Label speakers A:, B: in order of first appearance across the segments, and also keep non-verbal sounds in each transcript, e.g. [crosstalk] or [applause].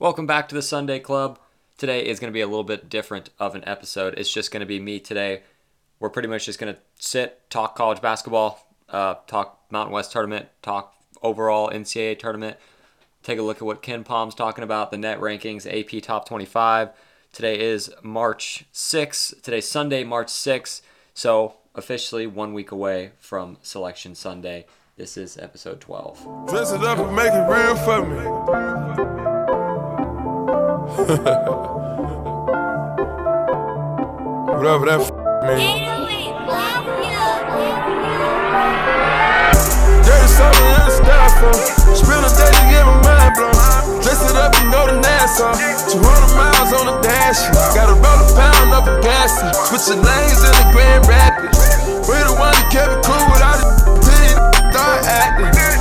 A: Welcome back to the Sunday Club. Today is going to be a little bit different of an episode. It's just going to be me today. We're pretty much just going to sit, talk college basketball, uh, talk Mountain West tournament, talk overall NCAA tournament, take a look at what KenPom's talking about, the net rankings, AP top 25. Today is March 6th. Today's Sunday, March 6th. So officially one week away from Selection Sunday. This is episode 12.
B: Dress it up and make it real for me. Whatever that f- something styrofoam. Spend a day to get my mind blown. Dress it up and go to Nassau. 200 miles on the dash. Got a pound up a gas. Switching lanes in the Grand Rapids. We the one that kept it cool without it. Start acting.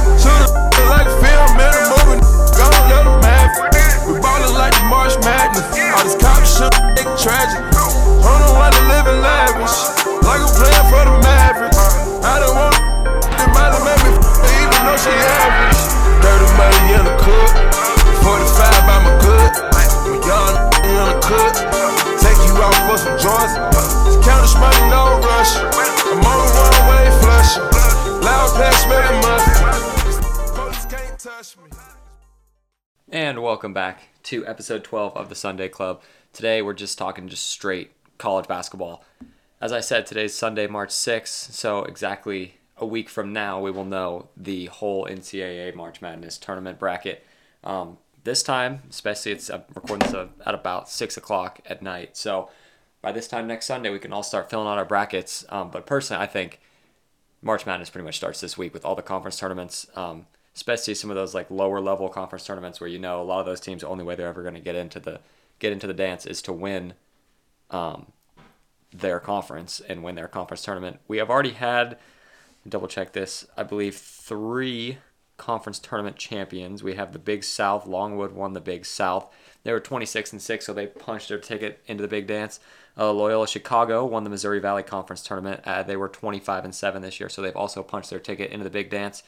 A: To episode 12 of the Sunday Club. Today we're just talking just straight college basketball. As I said, today's Sunday, March 6th, so exactly a week from now we will know the whole NCAA March Madness tournament bracket. Um, this time, especially, it's I'm recording this at about 6 o'clock at night, so by this time next Sunday we can all start filling out our brackets. Um, but personally, I think March Madness pretty much starts this week with all the conference tournaments, um, especially some of those like lower level conference tournaments where you know a lot of those teams the only way they're ever going to get into the get into the dance is to win um, their conference and win their conference tournament. We have already had double check this. I believe three conference tournament champions. We have the Big South. Longwood won the Big South. They were 26 and six, so they punched their ticket into the big dance. Uh, Loyola Chicago won the Missouri Valley Conference tournament. Uh, they were 25 and seven this year, so they've also punched their ticket into the big dance.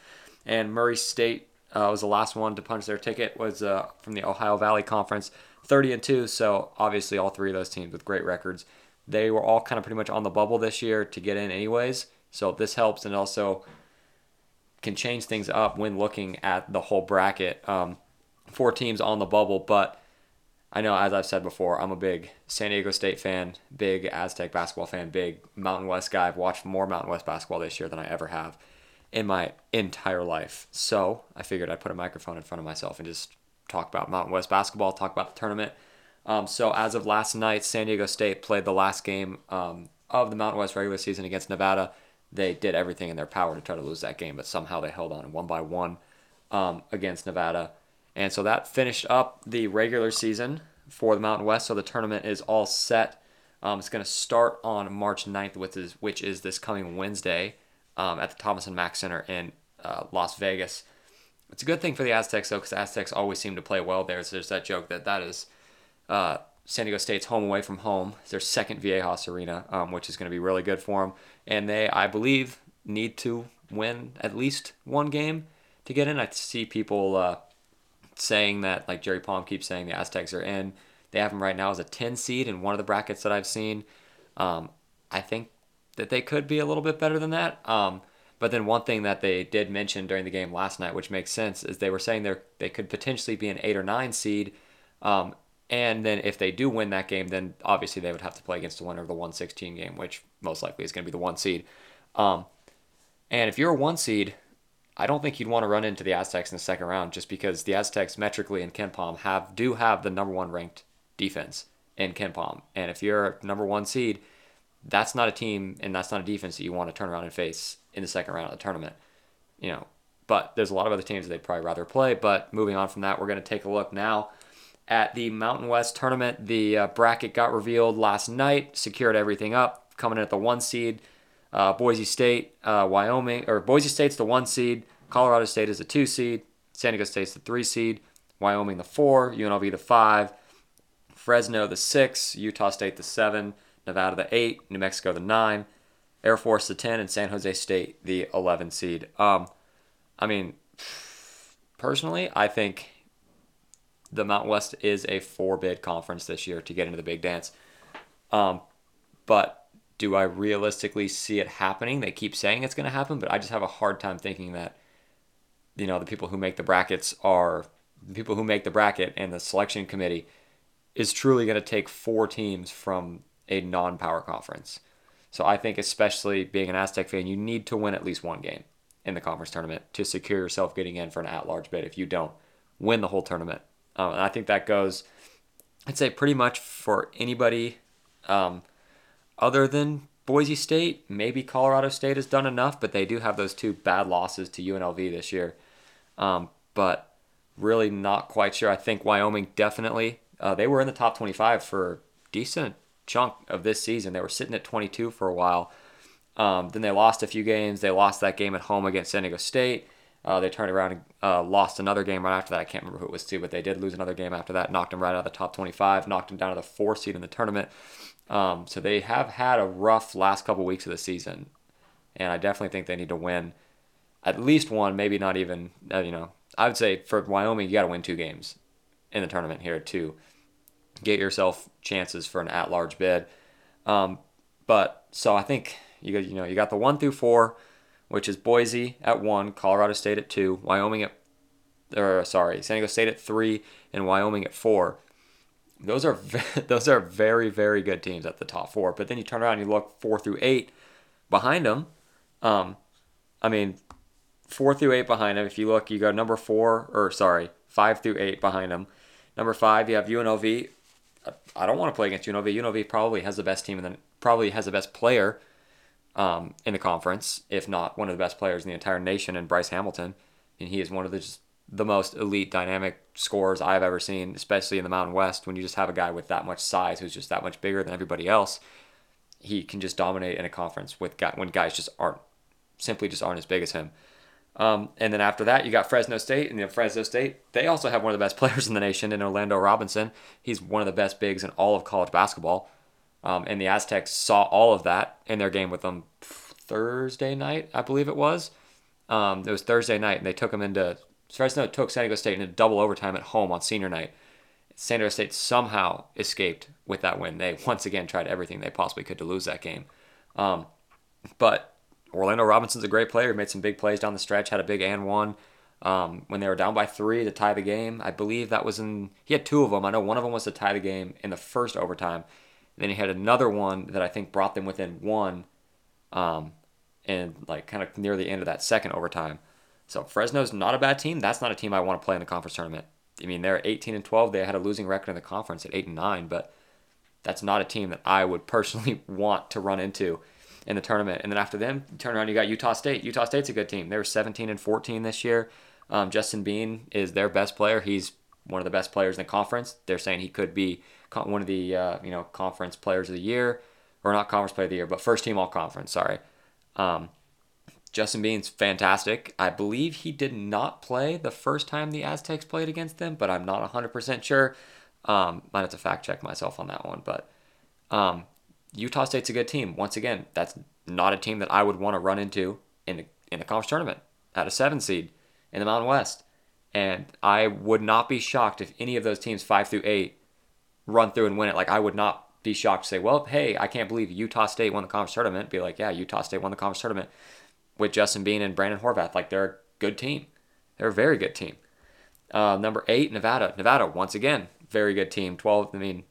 A: And Murray State uh, was the last one to punch their ticket. Was uh, from the Ohio Valley Conference, 30 and two. So obviously, all three of those teams with great records. They were all kind of pretty much on the bubble this year to get in, anyways. So this helps, and also can change things up when looking at the whole bracket. Um, four teams on the bubble, but I know, as I've said before, I'm a big San Diego State fan, big Aztec basketball fan, big Mountain West guy. I've watched more Mountain West basketball this year than I ever have in my entire life. So I figured I'd put a microphone in front of myself and just talk about Mountain West basketball, talk about the tournament. Um, so as of last night, San Diego State played the last game um, of the Mountain West regular season against Nevada. They did everything in their power to try to lose that game, but somehow they held on one by one um, against Nevada. And so that finished up the regular season for the Mountain West. So the tournament is all set. Um, it's going to start on March 9th, which is, which is this coming Wednesday um, at the Thomas and Mack Center in uh, Las Vegas. It's a good thing for the Aztecs, though, because Aztecs always seem to play well there. So there's that joke that that is uh, San Diego State's home away from home. It's their second Viejas Arena, um, which is going to be really good for them. And they, I believe, need to win at least one game to get in. I see people uh, saying that, like Jerry Palm keeps saying, the Aztecs are in. They have them right now as a 10 seed in one of the brackets that I've seen. Um, I think that they could be a little bit better than that. Um, but then one thing that they did mention during the game last night, which makes sense, is they were saying they they could potentially be an eight or nine seed. Um, and then if they do win that game, then obviously they would have to play against the winner of the 116 game, which most likely is going to be the one seed. Um, and if you're a one seed, I don't think you'd want to run into the Aztecs in the second round just because the Aztecs metrically in KenPom have do have the number one ranked defense in KenPom. And if you're a number one seed, that's not a team and that's not a defense that you want to turn around and face in the second round of the tournament. You know, but there's a lot of other teams that they'd probably rather play. But moving on from that, we're going to take a look now at the Mountain West tournament. The uh, bracket got revealed last night, secured everything up, coming in at the one seed. Uh, Boise State, uh, Wyoming, or Boise State's the one seed. Colorado State is the two seed. San Diego State's the three seed. Wyoming the four. UNLV the five. Fresno the six. Utah State the seven. Nevada the eight. New Mexico the nine. Air Force the ten, and San Jose State the eleven seed. Um, I mean, personally, I think the Mountain West is a four bid conference this year to get into the big dance. Um, but do I realistically see it happening? They keep saying it's going to happen, but I just have a hard time thinking that, you know, the people who make the brackets are the people who make the bracket and the selection committee is truly going to take four teams from a non power conference. So I think, especially being an Aztec fan, you need to win at least one game in the conference tournament to secure yourself getting in for an at large bid if you don't win the whole tournament. Um, and I think that goes, I'd say, pretty much for anybody um, other than Boise State. Maybe Colorado State has done enough, but they do have those two bad losses to UNLV this year. Um, but really not quite sure. I think Wyoming definitely. Uh, they were in the top 25 for decent chunk of this season. They were sitting at 22 for a while. Um, then they lost a few games. They lost that game at home against San Diego State. Uh, they turned around and uh, lost another game right after that. I can't remember who it was to, but they did lose another game after that. Knocked them right out of the top 25. Knocked them down to the four seed in the tournament. Um, so they have had a rough last couple weeks of the season, and I definitely think they need to win at least one, maybe not even. Uh, you know, I would say for Wyoming, you got to win two games in the tournament here to get yourself chances for an at-large bid. Um, but so I think you got you know you got the one through four, which is Boise at one, Colorado State at two, Wyoming at or sorry, San Diego State at three, and Wyoming at four. Those are [laughs] those are very very good teams at the top four. But then you turn around and you look four through eight behind them. Um, I mean, four through eight behind them. If you look, you got number four or sorry, five through eight behind them. Number five, you have UNLV. I don't want to play against UNLV. UNLV probably has the best team and then probably has the best player um, in the conference, if not one of the best players in the entire nation, and Bryce Hamilton. And he is one of the just the most elite dynamic scorers I've ever seen, especially in the Mountain West. When you just have a guy with that much size who's just that much bigger than everybody else, he can just dominate in a conference with guy, when guys just aren't simply just aren't as big as him. Um, and then after that, you got Fresno State, and you Fresno State, they also have one of the best [laughs] players in the nation in Orlando Robinson. He's one of the best bigs in all of college basketball. Um, and the Aztecs saw all of that in their game with them Thursday night, I believe it was. Um, it was Thursday night, and they took them into Fresno took San Diego State into double overtime at home on senior night. San Diego State somehow escaped with that win. They once again tried everything they possibly could to lose that game. Um, but Orlando Robinson's a great player. Made some big plays down the stretch. Had a big and one um, when they were down by three to tie the game. I believe that was in. He had two of them. I know one of them was to tie the game in the first overtime. Then he had another one that I think brought them within one, um, and like kind of near the end of that second overtime. So Fresno's not a bad team. That's not a team I want to play in the conference tournament. I mean, they're 18 and 12. They had a losing record in the conference at 8 and 9, but that's not a team that I would personally [laughs] want to run into in the tournament. And then after them, turn around, you got Utah State. Utah State's a good team. They were 17 and 14 this year. Um, Justin Bean is their best player. He's one of the best players in the conference. They're saying he could be one of the uh, you know conference players of the year, or not conference player of the year, but first team all conference. Sorry. Um, Justin Bean's fantastic. I believe he did not play the first time the Aztecs played against them, but I'm not 100% sure. Um, might have to fact check myself on that one. But um, Utah State's a good team. Once again, that's not a team that I would want to run into in the, in the conference tournament at a seven seed in the Mountain West. And I would not be shocked if any of those teams, five through eight, run through and win it. Like, I would not be shocked to say, well, hey, I can't believe Utah State won the conference tournament. Be like, yeah, Utah State won the conference tournament with Justin Bean and Brandon Horvath. Like, they're a good team. They're a very good team. Uh, number eight, Nevada. Nevada, once again, very good team. 12, I mean,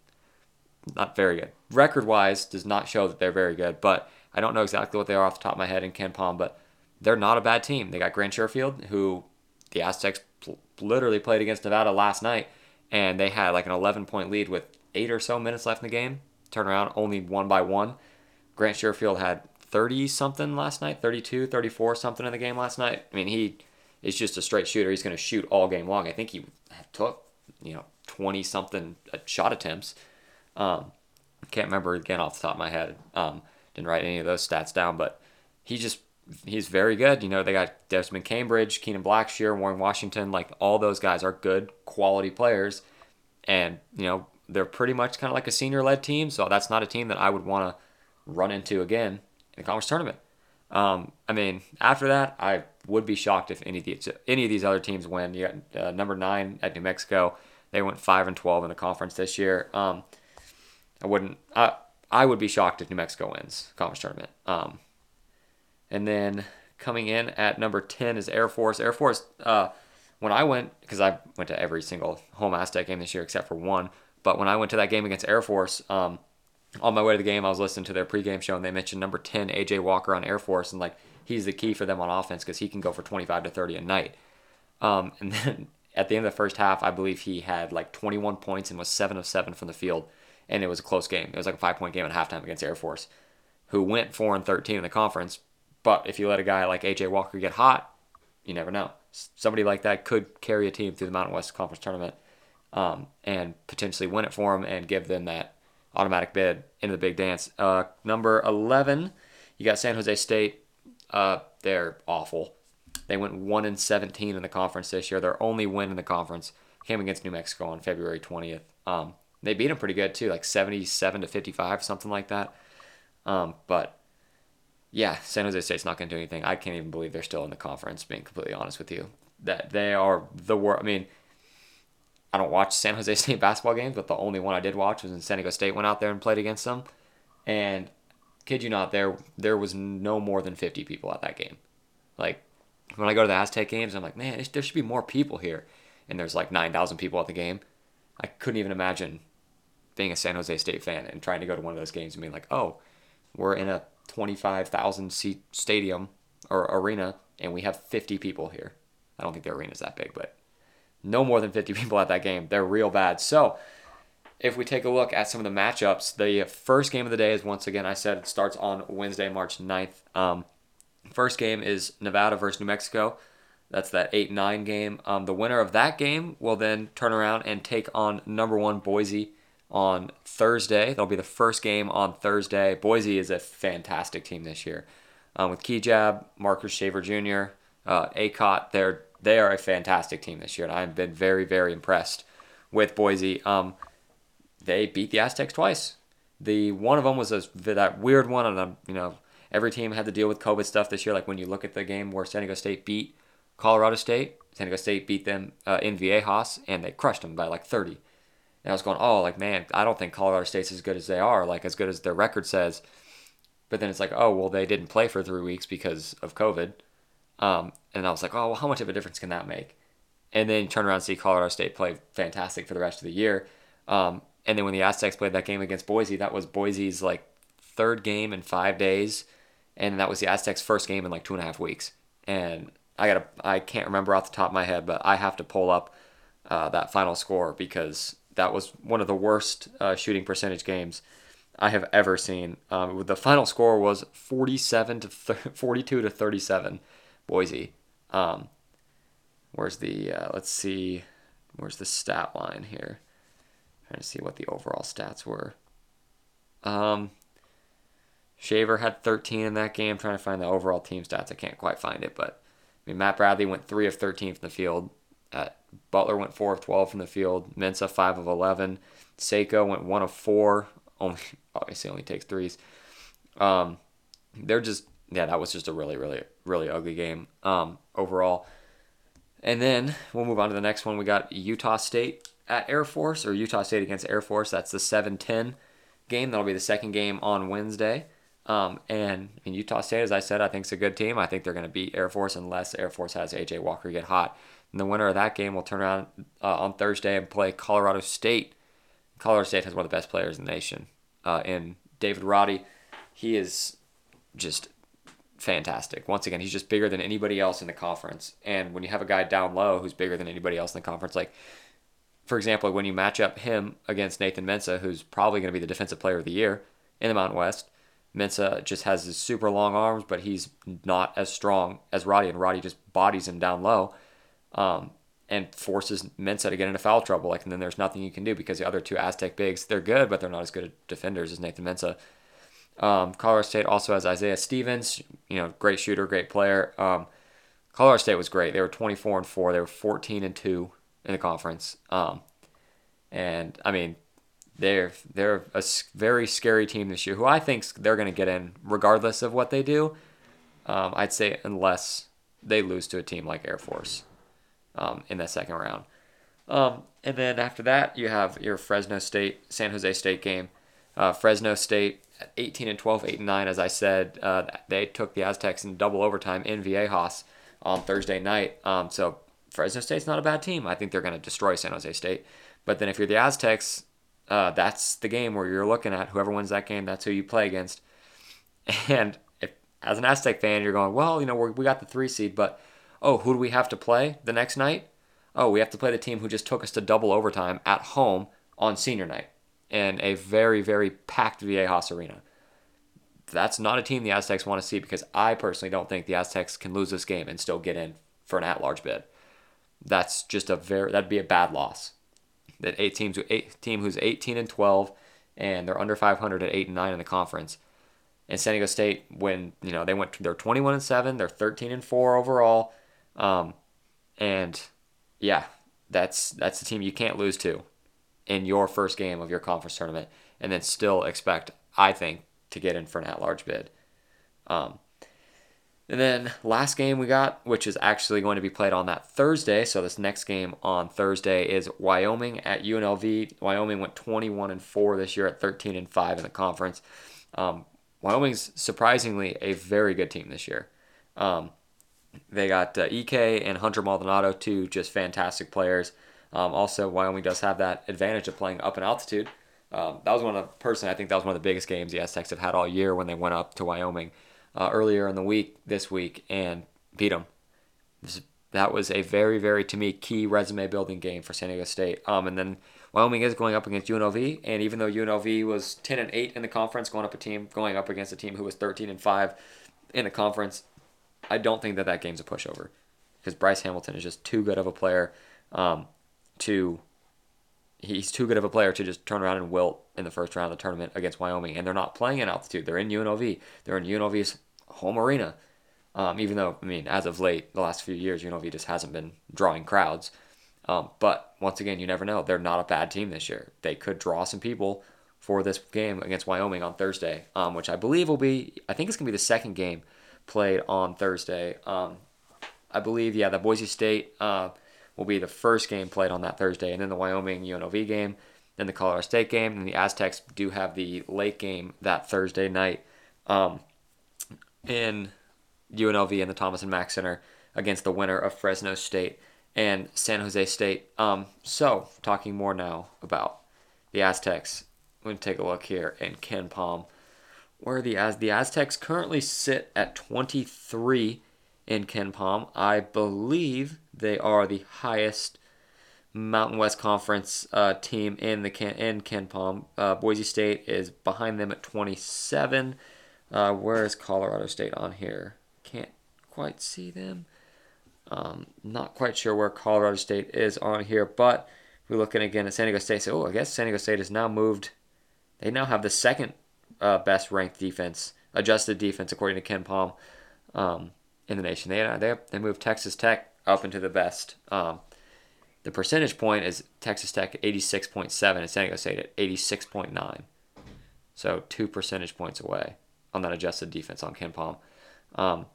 A: not very good. Record wise, does not show that they're very good, but I don't know exactly what they are off the top of my head in KenPom, but they're not a bad team. They got Grant Sherfield, who the Aztecs pl- literally played against Nevada last night, and they had like an 11 point lead with eight or so minutes left in the game. Turn around, only one by one. Grant Sherfield had 30 something last night, 32, 34 something in the game last night. I mean, he is just a straight shooter. He's going to shoot all game long. I think he took, you know, 20 something shot attempts. Um, can't remember again off the top of my head. Um, didn't write any of those stats down, but he just he's very good. You know, they got Desmond Cambridge, Kenan Blackshear, Warren Washington. Like all those guys are good quality players, and you know they're pretty much kind of like a senior led team. So that's not a team that I would want to run into again in the conference tournament. Um, I mean, after that, I would be shocked if any of these any of these other teams win. You got uh, number nine at New Mexico, They went five and twelve in the conference this year. Um, I wouldn't. I I would be shocked if New Mexico wins conference tournament. Um, and then coming in at number ten is Air Force. Air Force. Uh, when I went, because I went to every single home Aztec game this year except for one. But when I went to that game against Air Force, um, on my way to the game, I was listening to their pregame show and they mentioned number 10, AJ Walker on Air Force, and like he's the key for them on offense because he can go for 25 to 30 a night. Um, and then [laughs] at the end of the first half, I believe he had like 21 points and was 7 of 7 from the field. And it was a close game. It was like a five point game at halftime against Air Force, who went 4 and 13 in the conference. But if you let a guy like AJ Walker get hot, you never know. Somebody like that could carry a team through the Mountain West Conference tournament um, and potentially win it for them and give them that automatic bid into the big dance. Uh, number 11, you got San Jose State. Uh, they're awful. They went 1 and 17 in the conference this year. Their only win in the conference came against New Mexico on February 20th. Um, they beat them pretty good too, like 77 to 55, something like that. Um, but yeah, San Jose State's not going to do anything. I can't even believe they're still in the conference. Being completely honest with you, that they are the worst. I mean, I don't watch San Jose [laughs] State basketball games, but the only one I did watch was when San Diego State went out there and played against them. And kid you not, there there was no more than 50 people at that game. Like when I go to the Aztec games, I'm like, man, there should be more people here. And there's like 9,000 people at the game. I couldn't even imagine being a San Jose State fan and trying to go to one of those games and being like, oh, we're in a 25,000 seat stadium or arena and we have 50 people here. I don't think the arena's that big, but no more than 50 [laughs] people at that game. They're real bad. So, if we take a look at some of the matchups, the first game of the day is once again, I said it starts on Wednesday, March 9th. Um, first game is Nevada versus New Mexico. That's that 8 9 game. Um, the winner of that game will then turn around and take on number one Boise on Thursday. That'll be the first game on Thursday. Boise is a fantastic team this year. Um, with Kigab, Marcus Shaver Jr., uh, Akot, they're they are a fantastic team this year, and I've been very, very impressed with Boise. Um, they beat the Aztecs twice. The one of them was a, that weird one, and um, you know every team had to deal with COVID stuff this year. Like when you look at the game where San Diego State beat Colorado State, San Diego State beat them uh, in Viejas, and they crushed them by like 30. And I was going, oh, like man, I don't think Colorado State's as good as they are, like as good as their record says. But then it's like, oh, well, they didn't play for three weeks because of COVID. Um, and I was like, oh, well, how much of a difference can that make? And then turn around and see Colorado State play fantastic for the rest of the year. Um, and then when the Aztecs played that game against Boise, that was Boise's like third game in five days, and that was the Aztecs' first game in like two and a half weeks. And I gotta, I can't remember off the top of my head, but I have to pull up uh, that final score because that was one of the worst uh, shooting percentage games I have ever seen. Um, the final score was 47 to [laughs] 42 to 37 Boise. Um, where's the uh, let's see, where's the stat line here? Trying to see what the overall stats were. Um, Shaver had 13 in that game. trying to find the overall team stats. I can't quite find it, but I mean Matt Bradley went three of 13 from the field. Uh, Butler went four of 12 from the field. Mensah five of 11. Seiko went one of four. Only [laughs] obviously only takes threes. Um, they're just yeah, that was just a really, really, really ugly game um, overall. And then we'll move on to the next one. We got Utah State at Air Force, or Utah State against Air Force. That's the 7 10 game. That'll be the second game on Wednesday. Um, and Utah State, as I said, I think it's a good team. I think they're going to beat Air Force unless Air Force has AJ Walker get hot. And the winner of that game will turn around uh, on Thursday and play Colorado State. Colorado State has one of the best players in the nation uh, in David Roddy. He is just fantastic. Once again, he's just bigger than anybody else in the conference. And when you have a guy down low who's bigger than anybody else in the conference, like for example, when you match up him against Nathan Mensah, who's probably going to be the defensive player of the year in the Mountain West, Mensah just has his super long arms, but he's not as strong as Roddy, and Roddy just bodies him down low. Um, and forces Mensah to get into foul trouble. Like, and then there's nothing you can do because the other two Aztec bigs, they're good, but they're not as good defenders as Nathan Mensah. Um, Colorado State also has Isaiah Stevens, you know, great shooter, great player. Um, Colorado State was great. They were 24 and 4. They were 14 and 2 in the conference. Um, and I mean, they're they're a very scary team this year who I think they're going to get in regardless of what they do. Um, I'd say unless they lose to a team like Air Force um, in the second round. Um, and then after that, you have your Fresno State San Jose State game. Uh, Fresno State at 18 and 12, 8 and 9. As I said, uh, they took the Aztecs in double overtime in Viejas on Thursday night. Um, so Fresno State's not a bad team. I think they're going to destroy San Jose State. But then if you're the Aztecs, uh, that's the game where you're looking at whoever wins that game. That's who you play against. [laughs] And if as an Aztec fan, you're going, well, you know, we got the three seed, but oh, who do we have to play the next night? Oh, we have to play the team who just took us to double overtime at home on senior night in a very, very packed Viejas arena. That's not a team the Aztecs want to see because I personally don't think the Aztecs can lose this game and still get in for an at-large bid. That's just a very that'd be a bad loss. That eight teams, eight team who's 18 and 12, and they're under 500 at eight and nine in the conference. And San Diego State, when you know they went, they're 21 and seven, they're 13 and four overall, um, and yeah, that's that's the team you can't lose to in your first game of your conference tournament, and then still expect, I think, to get in for an at-large bid. Um, and then last game we got, which is actually going to be played on that Thursday. So this next game on Thursday is Wyoming at UNLV. Wyoming went 21 and 4 this year at 13 and 5 in the conference. Um, Wyoming's surprisingly a very good team this year. Um, they got uh, Ike and Hunter Maldonado, two just fantastic players. Um, also, Wyoming does have that advantage of playing up in altitude. Um, that was one of the personally, I think that was one of the biggest games the Aztecs have had all year when they went up to Wyoming uh, earlier in the week this week and beat them. This, that was a very, very to me key resume building game for San Diego State. Um, and then Wyoming is going up against UNLV, and even though UNLV was 10 and 8 in the conference, going up a team going up against a team who was 13 and 5 in the conference, I don't think that that game's a pushover because Bryce Hamilton is just too good of a player um, to he's too good of a player to just turn around and wilt in the first round of the tournament against Wyoming. And they're not playing in altitude. They're in UNLV. They're in UNLV's home arena. Um, even though, I mean, as of late, the last few years, UNLV just hasn't been drawing crowds. Um, but once again, you never know. They're not a bad team this year. They could draw some people for this game against Wyoming on Thursday, um, which I believe will be, I think it's going to be the second game played on Thursday. Um, I believe, yeah, the Boise State. Uh, will be the first game played on that Thursday, and then the Wyoming UNLV game, then the Colorado State game, and the Aztecs do have the late game that Thursday night um, in UNLV and the Thomas and Mack Center against the winner of Fresno State and San Jose State. Um, so, talking more now about the Aztecs. Let me take a look here in KenPom, where the Az the Aztecs currently sit at 23 in KenPom. I believe they are the highest Mountain West Conference uh, team in the Ken, in KenPom. Uh, Boise State is behind them at 27. Uh, where is Colorado State on here? Can't quite see them. Um, not quite sure where Colorado State is on here, but we're looking again at San Diego State. So, oh, I guess San Diego State has now moved. They now have the second uh, best ranked defense, adjusted defense, according to KenPom. Um, in the nation. They they they moved Texas Tech up into the best. Um, the percentage point is Texas Tech at 86.7 and San Diego State at 86.9. So two percentage points away on that adjusted defense on KenPom. Um,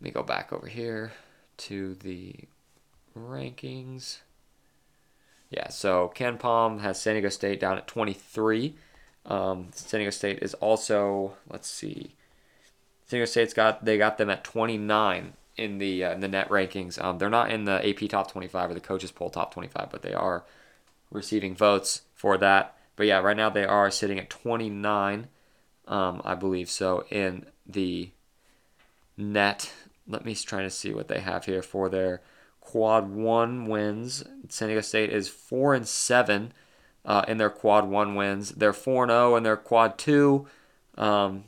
A: let me go back over here to the rankings. Yeah, so KenPom has San Diego State down at 23. Um, San Diego State is also, let's see, San Diego State's got they got them at 29 in the uh, in the net rankings. Um, they're not in the AP top 25 or the coaches poll top 25, but they are receiving votes for that. But yeah, right now they are sitting at 29, um, I believe so in the net. Let me try to see what they have here for their quad one wins. San Diego State is four and seven uh, in their quad one wins. They're four and zero oh in their quad two. Um,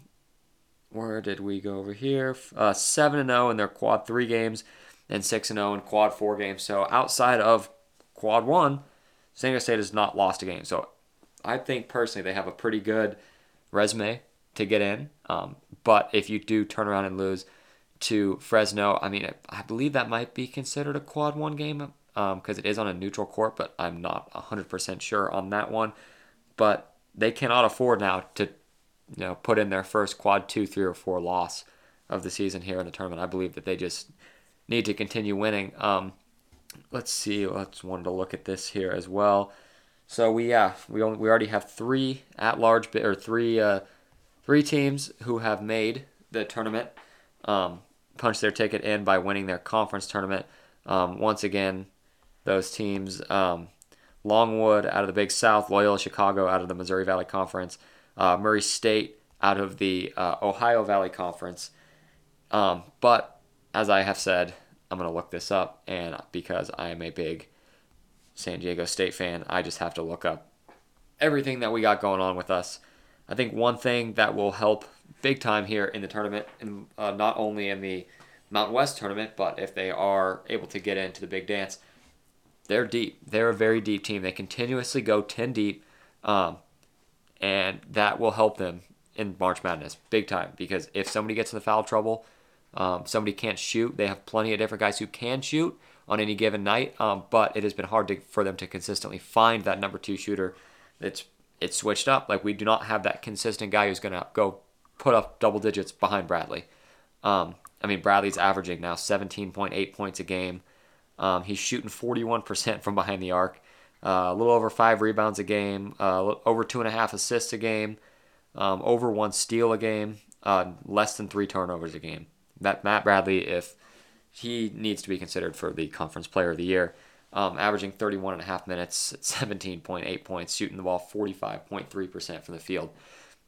A: where did we go over here? Uh, 7 and 0 in their quad 3 games and 6 and 0 in quad 4 games. So outside of quad 1, San Diego State has not lost a game. So I think personally they have a pretty good resume to get in. Um, but if you do turn around and lose to Fresno, I mean, I believe that might be considered a quad 1 game because um, it is on a neutral court, but I'm not 100% sure on that one. But they cannot afford now to you know, put in their first quad two, three, or four loss of the season here in the tournament. I believe that they just need to continue winning. Um, let's see. Let's wanted to look at this here as well. So we yeah we only, we already have three at large or three uh, three teams who have made the tournament, um, punched their ticket in by winning their conference tournament. Um, once again, those teams um, Longwood out of the Big South, Loyola Chicago out of the Missouri Valley Conference, uh, Murray State out of the uh, Ohio Valley Conference. Um, but as I have said, I'm going to look this up, and because I am a big San Diego State fan, I just have to look up everything that we got going on with us. I think one thing that will help big time here in the tournament, and uh, not only in the Mountain West tournament, but if they are able to get into the big dance, they're deep. They're a very deep team. They continuously go 10 deep, um, and that will help them in March Madness big time because if somebody gets in the foul trouble, um, somebody can't shoot. They have plenty of different guys who can shoot on any given night, um, but it has been hard to, for them to consistently find that number two shooter. It's it's switched up. Like we do not have that consistent guy who's going to go put up double digits behind Bradley. Um, I mean, Bradley's averaging now 17.8 points a game. Um, he's shooting 41% from behind the arc, uh, a little over five rebounds a game, uh, over two and a half assists a game, um, over one steal a game, uh, less than three turnovers a game. That Matt Bradley, if he needs to be considered for the Conference Player of the Year, um, averaging 31 and a half minutes, 17.8 points, shooting the ball 45.3% from the field.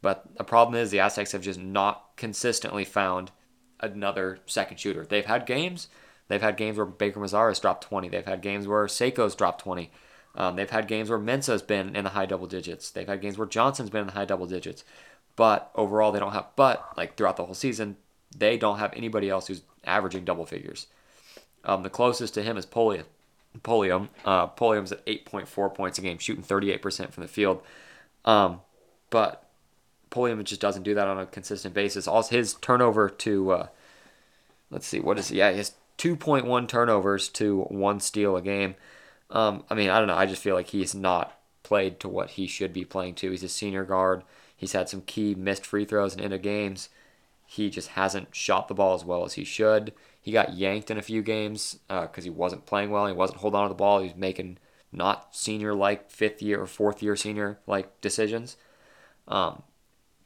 A: But the problem is the Aztecs have just not consistently found another second shooter. They've had games. They've had games where Baker Mazara's dropped 20. They've had games where Seiko's dropped 20. Um, they've had games where Mensah's been in the high double digits. They've had games where Johnson's been in the high double digits. But overall, they don't have. But like throughout the whole season, they don't have anybody else who's averaging double figures. Um, the closest to him is Pulliam. Pulliam. Uh, Pulliam's at 8.4 points a game, shooting 38% from the field. Um, but Pulliam just doesn't do that on a consistent basis. Also, his turnover to, uh, let's see, what is he? Yeah, his 2.1 turnovers to one steal a game. Um, I mean, I don't know. I just feel like he's not played to what he should be playing to. He's a senior guard. He's had some key missed free throws in end of games. He just hasn't shot the ball as well as he should. He got yanked in a few games because uh, he wasn't playing well. He wasn't holding on to the ball. He was making not senior like fifth year or fourth year senior like decisions um,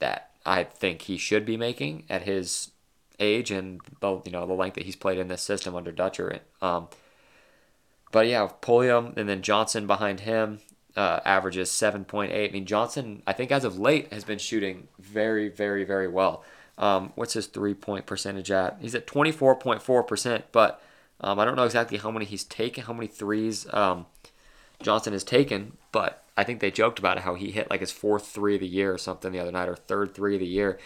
A: that I think he should be making at his age and the you know the length that he's played in this system under Dutcher. Um, but yeah, Pulliam and then Johnson behind him uh, averages 7.8. I mean, Johnson, I think as of late, has been shooting very, very, very well. Um, what's his three point percentage at? He's at 24.4%, but um, I don't know exactly how many he's taken, how many threes um, Johnson has taken, but I think they joked about it, how he hit like his fourth three of the year or something the other night, or third three of the year.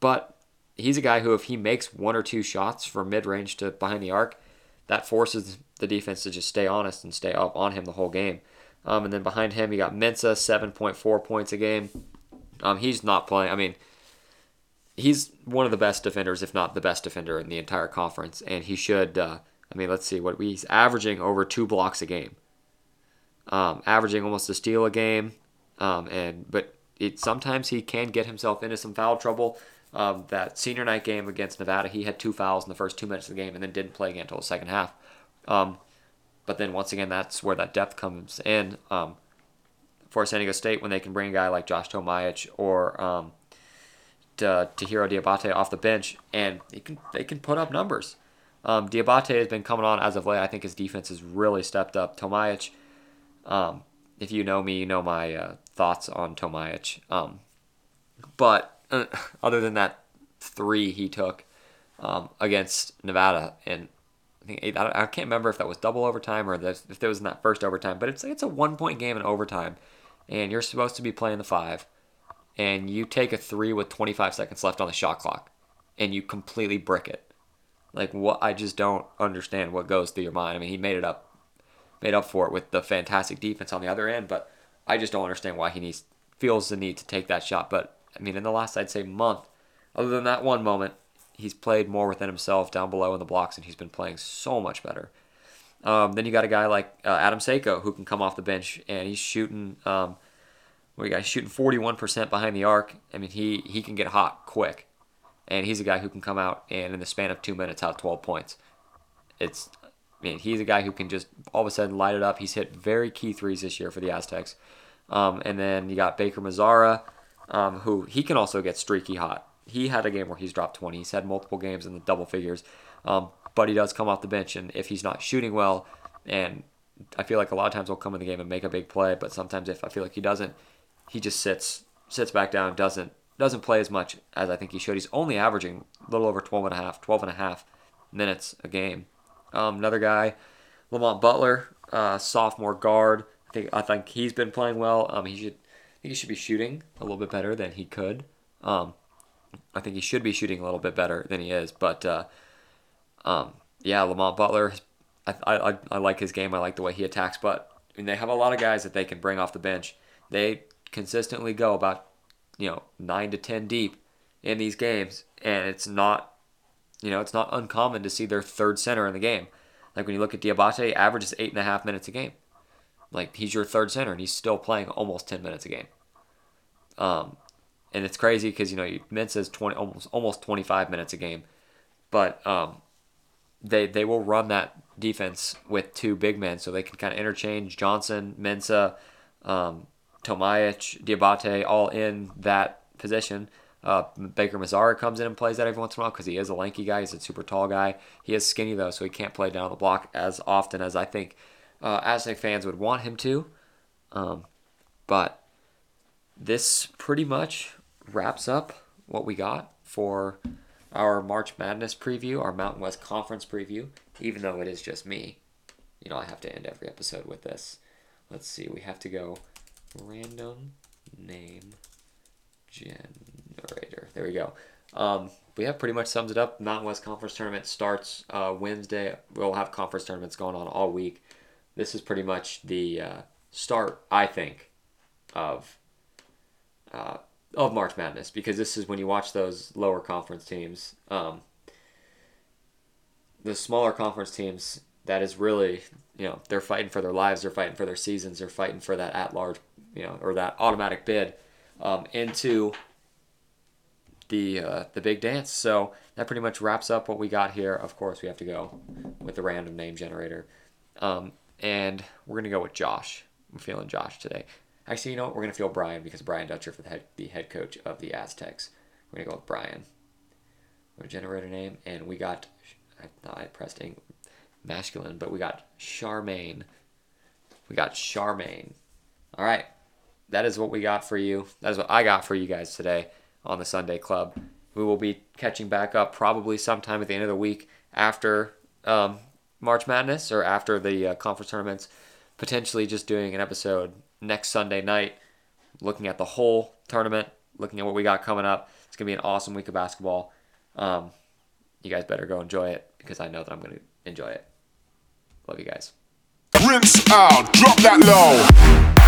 A: But he's a guy who, if he makes one or two shots from mid range to behind the arc, that forces the defense to just stay honest and stay up on him the whole game. Um, and then behind him, you got Mensah, 7.4 points a game. Um, he's not playing. I mean, he's one of the best defenders, if not the best defender in the entire conference, and he should. Uh, I mean, let's see what he's averaging over two blocks a game, um, averaging almost a steal a game, um, and but it sometimes he can get himself into some foul trouble. Um, that senior night game against Nevada, he had two fouls in the first two minutes of the game, and then didn't play again until the second half. Um, but then once again, that's where that depth comes in um, for San Diego State when they can bring a guy like Josh Tomaic or um, Diabate off the bench, and they can they can put up numbers. Um, Diabate has been coming on as of late. I think his defense has really stepped up. Tomaic, um, if you know me, you know my uh, thoughts on Tomaic. Um, but uh, [laughs] other than that three he took um, against Nevada, and I think I, can't remember if that was double overtime or if there was in that first overtime, but it's it's a one point game in overtime, and you're supposed to be playing the five and you take a three with 25 seconds left on the shot clock and you completely brick it. Like what I just don't understand what goes through your mind. I mean, he made it up made up for it with the fantastic defense on the other end, but I just don't understand why he needs feels the need to take that shot. But I mean, in the last I'd say month, other than that one moment, he's played more within himself down below in the blocks, and he's been playing so much better. Um, then you got a guy like uh, Adam Seiko who can come off the bench and he's shooting um, you guys shooting 41% behind the arc. I mean, he, he can get hot quick. And he's a guy who can come out and in the span of two minutes out 12 points. It's I mean, he's a guy who can just all of a sudden light it up. He's hit very key threes this year for the Aztecs. Um, and then you got Baker Mazara, um, who he can also get streaky hot. He had a game where he's dropped 20. He's had multiple games in the double figures. Um, but he does come off the bench, and if he's not shooting well, and I feel like a lot of times he'll come in the game and make a big play, but sometimes if I feel like he doesn't, he just sits sits back down, doesn't doesn't play as much as I think he should. He's only averaging a little over 12 and a half, 12 and a half minutes a game. Um, another guy, Lamont Butler, uh, sophomore guard. I think I think he's been playing well. Um, he should think he should be shooting a little bit better than he could. Um, I think he should be shooting a little bit better than he is. But uh, um, yeah, Lamont Butler, I, I, I like his game. I like the way he attacks. But I mean, they have a lot of guys that they can bring off the bench. They consistently go about you know nine to ten deep in these games, and it's not you know it's not uncommon to see their third center in the game. Like when you look at Diabate, averages eight and a half minutes a game. Like he's your third center, and he's still playing almost ten minutes a game. Um, and it's crazy because you know Mensah's twenty almost almost twenty five minutes a game, but um, they they will run that defense with two big men, so they can kind of interchange Johnson, Mensah, um, Tomaic, Diabate, all in that position. Uh, Baker Mazara comes in and plays that every once in a while because he is a lanky guy. He's a super tall guy. He is skinny though, so he can't play down the block as often as I think uh, Aztec fans would want him to. Um, but this pretty much wraps up what we got for our March Madness preview, our Mountain West Conference preview. Even though it is just me, you know, I have to end every episode with this. Let's see, we have to go random name generator. There we go. Um, we have pretty much sums it up. Mountain West Conference tournament starts uh, Wednesday. We'll have conference tournaments going on all week. This is pretty much the uh, start, I think, of uh, of March Madness because this is when you watch those lower conference teams. Um, the smaller conference teams, that is really, you know, they're fighting for their lives, they're fighting for their seasons, they're fighting for that at large, you know, or that automatic bid um, into the uh, the big dance. So that pretty much wraps up what we got here. Of course, we have to go with the random name generator, um, and we're gonna go with Josh. I'm feeling Josh today. Actually, you know what? We're gonna feel Brian because Brian Dutcher for the head, the head coach of the Aztecs. We're gonna go with Brian. We're gonna generate a name, and we got. I thought I pressed ing- masculine, but we got Charmaine. We got Charmaine. All right, that is what we got for you. That is what I got for you guys today on the Sunday Club. We will be catching back up probably sometime at the end of the week after um, March Madness or after the uh, conference tournaments. Potentially just doing an episode next Sunday night, looking at the whole tournament, looking at what we got coming up. It's gonna be an awesome week of basketball. Um, you guys better go enjoy it because I know that I'm gonna enjoy it. Love you guys.
C: Rinse out, drop that low.